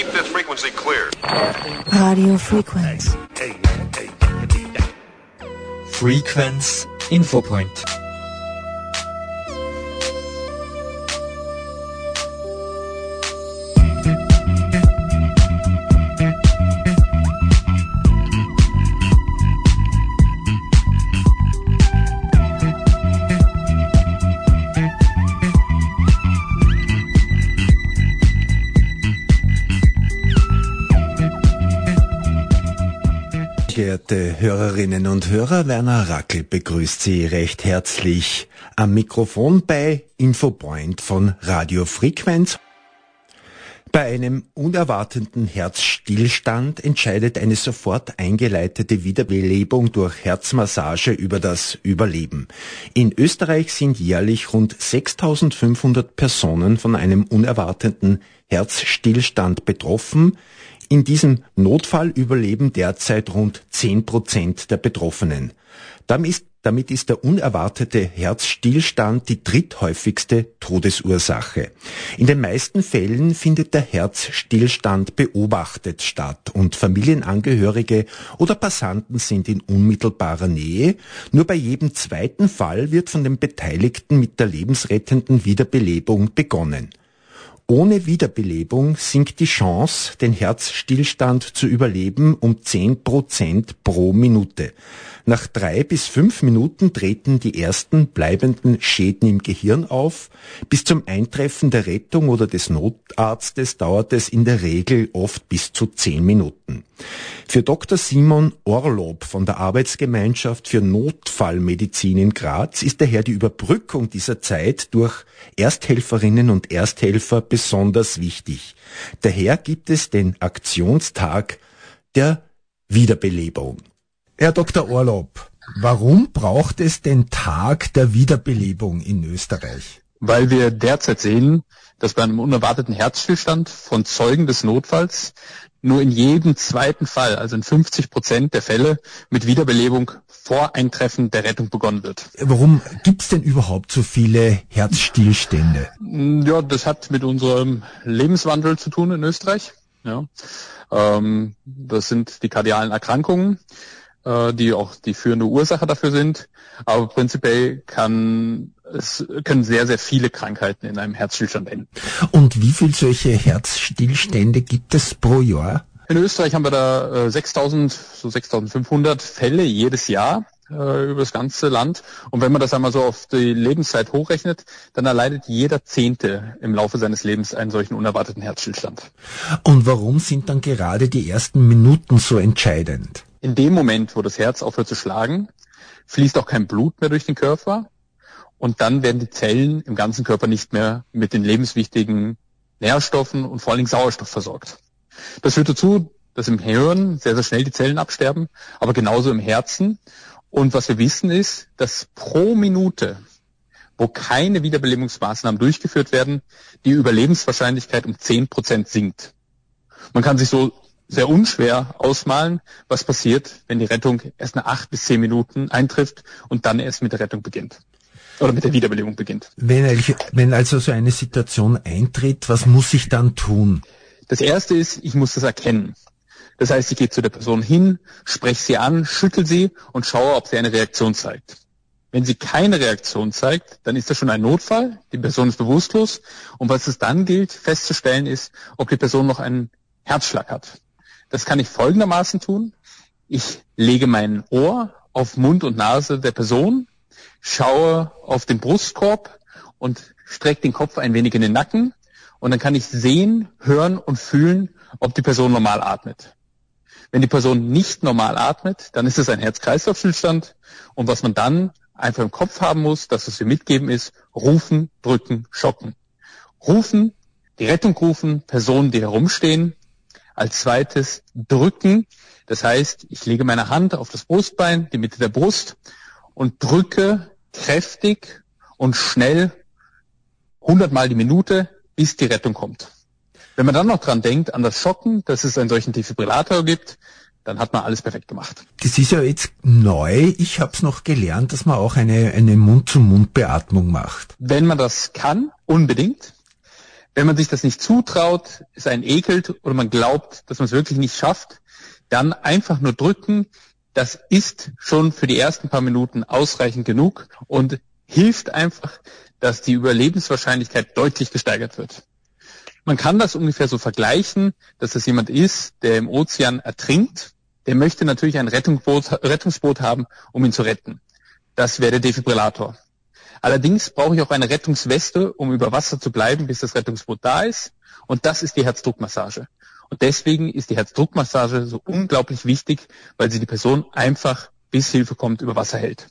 Keep this frequency clear. Radio Frequenz. Frequenz Infopoint. Geehrte Hörerinnen und Hörer, Werner Rackel begrüßt Sie recht herzlich am Mikrofon bei Infopoint von Radio Frequenz. Bei einem unerwarteten Herzstillstand entscheidet eine sofort eingeleitete Wiederbelebung durch Herzmassage über das Überleben. In Österreich sind jährlich rund 6500 Personen von einem unerwarteten Herzstillstand betroffen. In diesem Notfall überleben derzeit rund 10 Prozent der Betroffenen. Damit ist, damit ist der unerwartete Herzstillstand die dritthäufigste Todesursache. In den meisten Fällen findet der Herzstillstand beobachtet statt und Familienangehörige oder Passanten sind in unmittelbarer Nähe. Nur bei jedem zweiten Fall wird von den Beteiligten mit der lebensrettenden Wiederbelebung begonnen. Ohne Wiederbelebung sinkt die Chance, den Herzstillstand zu überleben, um 10 Prozent pro Minute. Nach drei bis fünf Minuten treten die ersten bleibenden Schäden im Gehirn auf. Bis zum Eintreffen der Rettung oder des Notarztes dauert es in der Regel oft bis zu zehn Minuten. Für Dr. Simon Orlob von der Arbeitsgemeinschaft für Notfallmedizin in Graz ist daher die Überbrückung dieser Zeit durch Ersthelferinnen und Ersthelfer besonders wichtig. Daher gibt es den Aktionstag der Wiederbelebung. Herr Dr. Orlob, warum braucht es den Tag der Wiederbelebung in Österreich? Weil wir derzeit sehen, dass bei einem unerwarteten Herzstillstand von Zeugen des Notfalls nur in jedem zweiten Fall, also in 50 Prozent der Fälle, mit Wiederbelebung vor Eintreffen der Rettung begonnen wird. Warum gibt es denn überhaupt so viele Herzstillstände? Ja, das hat mit unserem Lebenswandel zu tun in Österreich. Ja. Ähm, das sind die kardialen Erkrankungen äh, die auch die führende Ursache dafür sind. Aber prinzipiell kann es können sehr, sehr viele Krankheiten in einem Herzstillstand enden. Und wie viel solche Herzstillstände gibt es pro Jahr? In Österreich haben wir da äh, 6000, so 6500 Fälle jedes Jahr äh, über das ganze Land. Und wenn man das einmal so auf die Lebenszeit hochrechnet, dann erleidet jeder Zehnte im Laufe seines Lebens einen solchen unerwarteten Herzstillstand. Und warum sind dann gerade die ersten Minuten so entscheidend? In dem Moment, wo das Herz aufhört zu schlagen, fließt auch kein Blut mehr durch den Körper und dann werden die Zellen im ganzen Körper nicht mehr mit den lebenswichtigen Nährstoffen und vor allen Dingen Sauerstoff versorgt. Das führt dazu, dass im Hirn sehr, sehr schnell die Zellen absterben, aber genauso im Herzen. Und was wir wissen ist, dass pro Minute, wo keine Wiederbelebungsmaßnahmen durchgeführt werden, die Überlebenswahrscheinlichkeit um 10 Prozent sinkt. Man kann sich so sehr unschwer ausmalen, was passiert, wenn die Rettung erst nach acht bis zehn Minuten eintrifft und dann erst mit der Rettung beginnt. Oder mit der Wiederbelebung beginnt. Wenn, wenn also so eine Situation eintritt, was muss ich dann tun? Das erste ist, ich muss das erkennen. Das heißt, ich gehe zu der Person hin, spreche sie an, schüttel sie und schaue, ob sie eine Reaktion zeigt. Wenn sie keine Reaktion zeigt, dann ist das schon ein Notfall. Die Person ist bewusstlos. Und was es dann gilt, festzustellen ist, ob die Person noch einen Herzschlag hat. Das kann ich folgendermaßen tun. Ich lege mein Ohr auf Mund und Nase der Person, schaue auf den Brustkorb und strecke den Kopf ein wenig in den Nacken und dann kann ich sehen, hören und fühlen, ob die Person normal atmet. Wenn die Person nicht normal atmet, dann ist es ein Herz-Kreislauf-Stillstand und was man dann einfach im Kopf haben muss, dass es wir mitgeben ist, rufen, drücken, schocken. Rufen, die Rettung rufen, Personen, die herumstehen, als zweites drücken. Das heißt, ich lege meine Hand auf das Brustbein, die Mitte der Brust und drücke kräftig und schnell 100 Mal die Minute, bis die Rettung kommt. Wenn man dann noch dran denkt, an das Schocken, dass es einen solchen Defibrillator gibt, dann hat man alles perfekt gemacht. Das ist ja jetzt neu. Ich habe es noch gelernt, dass man auch eine, eine Mund-zu-Mund-Beatmung macht. Wenn man das kann, unbedingt. Wenn man sich das nicht zutraut, es einen ekelt oder man glaubt, dass man es wirklich nicht schafft, dann einfach nur drücken. Das ist schon für die ersten paar Minuten ausreichend genug und hilft einfach, dass die Überlebenswahrscheinlichkeit deutlich gesteigert wird. Man kann das ungefähr so vergleichen, dass es jemand ist, der im Ozean ertrinkt. Der möchte natürlich ein Rettungsboot, Rettungsboot haben, um ihn zu retten. Das wäre der Defibrillator. Allerdings brauche ich auch eine Rettungsweste, um über Wasser zu bleiben, bis das Rettungsboot da ist. Und das ist die Herzdruckmassage. Und deswegen ist die Herzdruckmassage so unglaublich wichtig, weil sie die Person einfach bis Hilfe kommt über Wasser hält.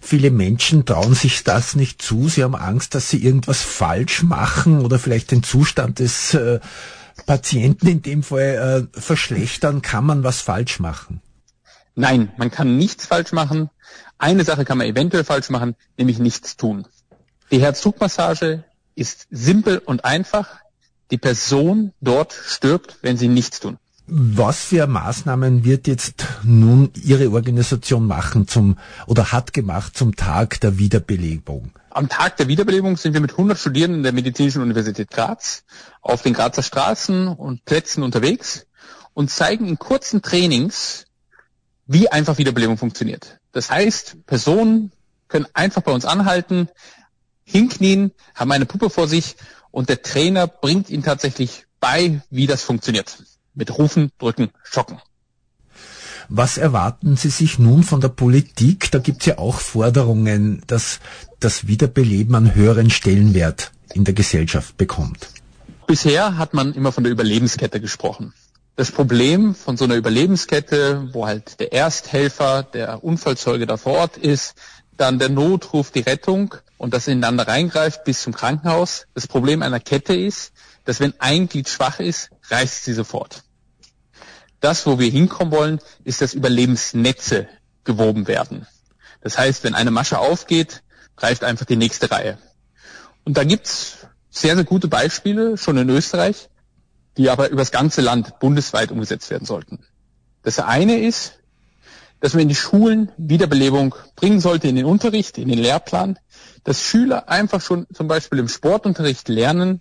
Viele Menschen trauen sich das nicht zu. Sie haben Angst, dass sie irgendwas falsch machen oder vielleicht den Zustand des äh, Patienten in dem Fall äh, verschlechtern. Kann man was falsch machen? Nein, man kann nichts falsch machen. Eine Sache kann man eventuell falsch machen, nämlich nichts tun. Die Herzdruckmassage ist simpel und einfach. Die Person dort stirbt, wenn sie nichts tun. Was für Maßnahmen wird jetzt nun Ihre Organisation machen zum oder hat gemacht zum Tag der Wiederbelebung? Am Tag der Wiederbelebung sind wir mit 100 Studierenden der Medizinischen Universität Graz auf den Grazer Straßen und Plätzen unterwegs und zeigen in kurzen Trainings, wie einfach Wiederbelebung funktioniert. Das heißt, Personen können einfach bei uns anhalten, hinknien, haben eine Puppe vor sich und der Trainer bringt ihnen tatsächlich bei, wie das funktioniert. Mit Rufen, Drücken, Schocken. Was erwarten Sie sich nun von der Politik? Da gibt es ja auch Forderungen, dass das Wiederbeleben einen höheren Stellenwert in der Gesellschaft bekommt. Bisher hat man immer von der Überlebenskette gesprochen. Das Problem von so einer Überlebenskette, wo halt der Ersthelfer, der Unfallzeuge da vor Ort ist, dann der Notruf, die Rettung und das ineinander reingreift bis zum Krankenhaus. Das Problem einer Kette ist, dass wenn ein Glied schwach ist, reißt sie sofort. Das, wo wir hinkommen wollen, ist, dass Überlebensnetze gewoben werden. Das heißt, wenn eine Masche aufgeht, greift einfach die nächste Reihe. Und da gibt's sehr, sehr gute Beispiele schon in Österreich die aber übers ganze Land bundesweit umgesetzt werden sollten. Das eine ist, dass man in die Schulen Wiederbelebung bringen sollte in den Unterricht, in den Lehrplan, dass Schüler einfach schon zum Beispiel im Sportunterricht lernen,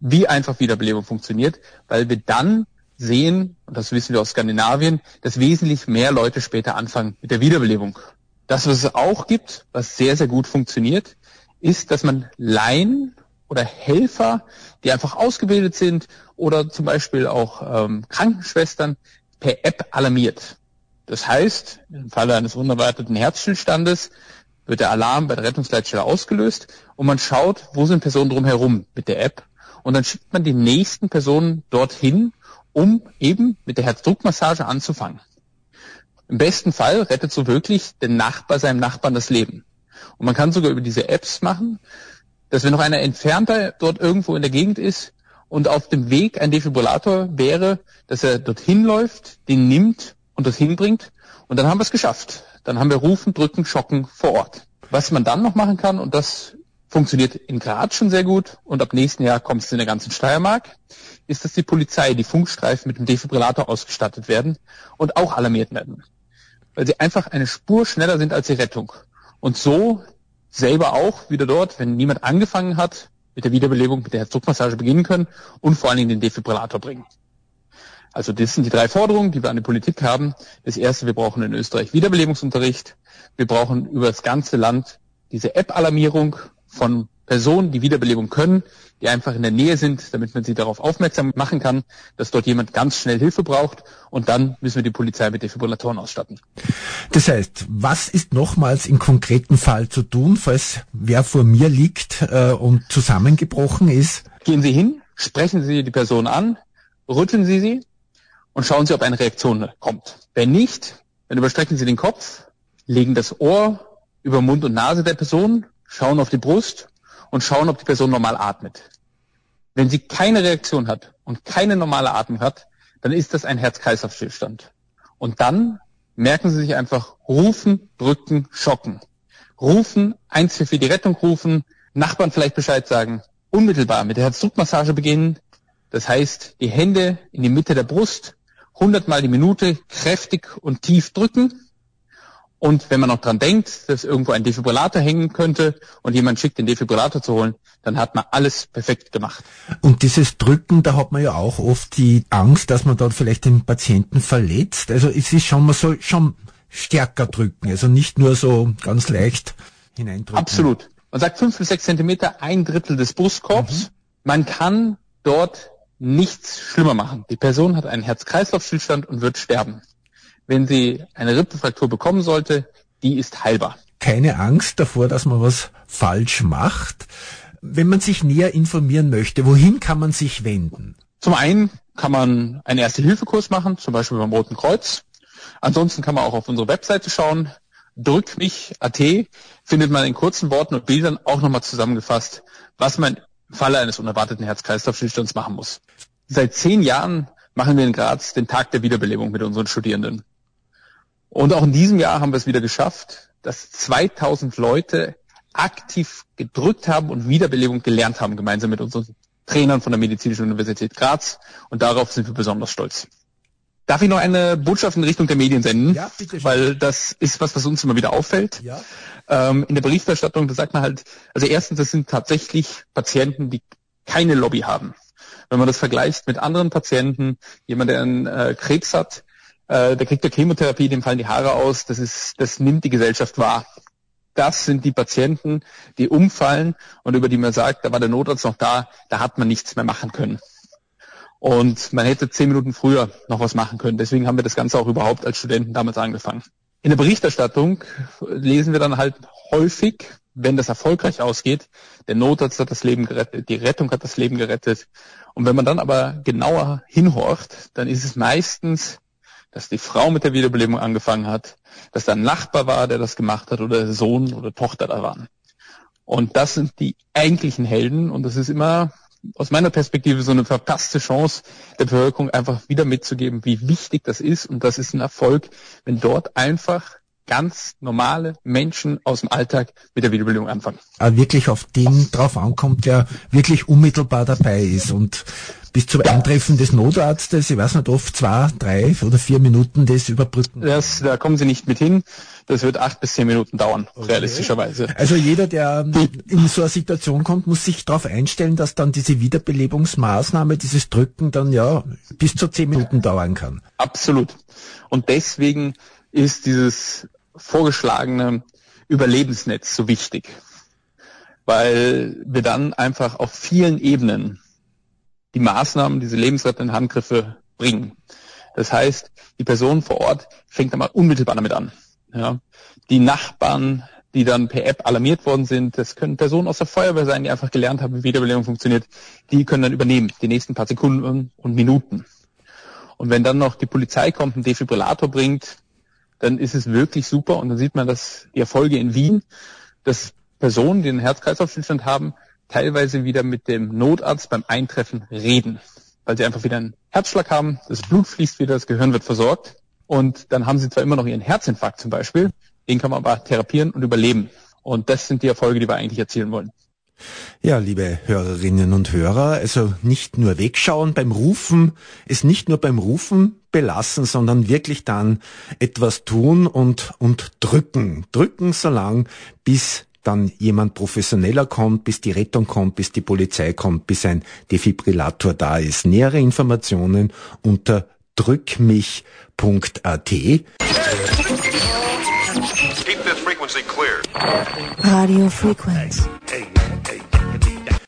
wie einfach Wiederbelebung funktioniert, weil wir dann sehen, und das wissen wir aus Skandinavien, dass wesentlich mehr Leute später anfangen mit der Wiederbelebung. Das, was es auch gibt, was sehr, sehr gut funktioniert, ist, dass man Laien oder Helfer, die einfach ausgebildet sind oder zum Beispiel auch ähm, Krankenschwestern per App alarmiert. Das heißt, im Falle eines unerwarteten Herzstillstandes wird der Alarm bei der Rettungsleitstelle ausgelöst und man schaut, wo sind Personen drumherum mit der App und dann schickt man die nächsten Personen dorthin, um eben mit der Herzdruckmassage anzufangen. Im besten Fall rettet so wirklich der Nachbar seinem Nachbarn das Leben. Und man kann sogar über diese Apps machen, dass wenn noch einer entfernter dort irgendwo in der Gegend ist und auf dem Weg ein Defibrillator wäre, dass er dorthin läuft, den nimmt und dorthin bringt und dann haben wir es geschafft. Dann haben wir Rufen, Drücken, Schocken vor Ort. Was man dann noch machen kann, und das funktioniert in Graz schon sehr gut und ab nächsten Jahr kommt es in der ganzen Steiermark, ist, dass die Polizei, die Funkstreifen mit dem Defibrillator ausgestattet werden und auch alarmiert werden. Weil sie einfach eine Spur schneller sind als die Rettung. Und so selber auch wieder dort, wenn niemand angefangen hat, mit der Wiederbelebung, mit der Herzdruckmassage beginnen können und vor allen Dingen den Defibrillator bringen. Also das sind die drei Forderungen, die wir an die Politik haben. Das erste, wir brauchen in Österreich Wiederbelebungsunterricht. Wir brauchen über das ganze Land diese App-Alarmierung von Personen, die Wiederbelebung können, die einfach in der Nähe sind, damit man sie darauf aufmerksam machen kann, dass dort jemand ganz schnell Hilfe braucht und dann müssen wir die Polizei mit Defibrillatoren ausstatten. Das heißt, was ist nochmals im konkreten Fall zu tun, falls wer vor mir liegt äh, und zusammengebrochen ist? Gehen Sie hin, sprechen Sie die Person an, rütteln Sie sie und schauen Sie, ob eine Reaktion kommt. Wenn nicht, dann überstrecken Sie den Kopf, legen das Ohr über Mund und Nase der Person, schauen auf die Brust und schauen, ob die Person normal atmet. Wenn sie keine Reaktion hat und keine normale Atmung hat, dann ist das ein Herz-Kreislauf-Stillstand. Und dann merken Sie sich einfach rufen, drücken, schocken. Rufen, eins für die Rettung rufen, Nachbarn vielleicht Bescheid sagen, unmittelbar mit der Herzdruckmassage beginnen. Das heißt, die Hände in die Mitte der Brust, 100 mal die Minute kräftig und tief drücken Und wenn man noch dran denkt, dass irgendwo ein Defibrillator hängen könnte und jemand schickt, den Defibrillator zu holen, dann hat man alles perfekt gemacht. Und dieses Drücken, da hat man ja auch oft die Angst, dass man dort vielleicht den Patienten verletzt. Also es ist schon, man soll schon stärker drücken, also nicht nur so ganz leicht hineindrücken. Absolut. Man sagt fünf bis sechs Zentimeter, ein Drittel des Brustkorbs. Mhm. Man kann dort nichts schlimmer machen. Die Person hat einen Herz-Kreislauf-Stillstand und wird sterben wenn sie eine Rippenfraktur bekommen sollte, die ist heilbar. Keine Angst davor, dass man was falsch macht. Wenn man sich näher informieren möchte, wohin kann man sich wenden? Zum einen kann man einen Erste-Hilfe-Kurs machen, zum Beispiel beim Roten Kreuz. Ansonsten kann man auch auf unsere Webseite schauen. Drück mich AT findet man in kurzen Worten und Bildern auch nochmal zusammengefasst, was man Falle eines unerwarteten Herz-Kreislauf-Stillstands machen muss. Seit zehn Jahren machen wir in Graz den Tag der Wiederbelebung mit unseren Studierenden. Und auch in diesem Jahr haben wir es wieder geschafft, dass 2000 Leute aktiv gedrückt haben und Wiederbelebung gelernt haben, gemeinsam mit unseren Trainern von der Medizinischen Universität Graz. Und darauf sind wir besonders stolz. Darf ich noch eine Botschaft in Richtung der Medien senden? Ja, bitte. Weil das ist was, was uns immer wieder auffällt. Ja. Ähm, in der Berichterstattung, da sagt man halt, also erstens, das sind tatsächlich Patienten, die keine Lobby haben. Wenn man das vergleicht mit anderen Patienten, jemand, der einen äh, Krebs hat, äh, der kriegt der Chemotherapie, dem fallen die Haare aus, das ist, das nimmt die Gesellschaft wahr. Das sind die Patienten, die umfallen und über die man sagt, da war der Notarzt noch da, da hat man nichts mehr machen können. Und man hätte zehn Minuten früher noch was machen können. Deswegen haben wir das Ganze auch überhaupt als Studenten damals angefangen. In der Berichterstattung lesen wir dann halt häufig, wenn das erfolgreich ausgeht, der Notarzt hat das Leben gerettet, die Rettung hat das Leben gerettet. Und wenn man dann aber genauer hinhorcht, dann ist es meistens dass die Frau mit der Wiederbelebung angefangen hat, dass da ein Nachbar war, der das gemacht hat oder Sohn oder Tochter da waren. Und das sind die eigentlichen Helden und das ist immer aus meiner Perspektive so eine verpasste Chance der Bevölkerung einfach wieder mitzugeben, wie wichtig das ist. Und das ist ein Erfolg, wenn dort einfach ganz normale Menschen aus dem Alltag mit der Wiederbelebung anfangen. Aber wirklich auf den drauf ankommt, der wirklich unmittelbar dabei ist und bis zum Eintreffen des Notarztes, ich weiß nicht, oft zwei, drei oder vier Minuten das überbrücken. Das, da kommen Sie nicht mit hin. Das wird acht bis zehn Minuten dauern, okay. realistischerweise. Also jeder, der in so eine Situation kommt, muss sich darauf einstellen, dass dann diese Wiederbelebungsmaßnahme, dieses Drücken dann ja bis zu zehn Minuten dauern kann. Absolut. Und deswegen ist dieses vorgeschlagene Überlebensnetz so wichtig, weil wir dann einfach auf vielen Ebenen die Maßnahmen, diese lebensrettenden Handgriffe bringen. Das heißt, die Person vor Ort fängt einmal unmittelbar damit an. Ja. Die Nachbarn, die dann per App alarmiert worden sind, das können Personen aus der Feuerwehr sein, die einfach gelernt haben, wie Wiederbelebung funktioniert, die können dann übernehmen, die nächsten paar Sekunden und Minuten. Und wenn dann noch die Polizei kommt, einen Defibrillator bringt, dann ist es wirklich super und dann sieht man, dass die Erfolge in Wien, dass Personen, die einen Herz-Kreislauf-Stillstand haben, teilweise wieder mit dem Notarzt beim Eintreffen reden, weil sie einfach wieder einen Herzschlag haben, das Blut fließt wieder, das Gehirn wird versorgt und dann haben sie zwar immer noch ihren Herzinfarkt zum Beispiel, den kann man aber therapieren und überleben. Und das sind die Erfolge, die wir eigentlich erzielen wollen. Ja, liebe Hörerinnen und Hörer, also nicht nur wegschauen beim Rufen, es nicht nur beim Rufen belassen, sondern wirklich dann etwas tun und, und drücken. Drücken so lang, bis dann jemand professioneller kommt, bis die Rettung kommt, bis die Polizei kommt, bis ein Defibrillator da ist. Nähere Informationen unter drückmich.at. Radio Frequenz.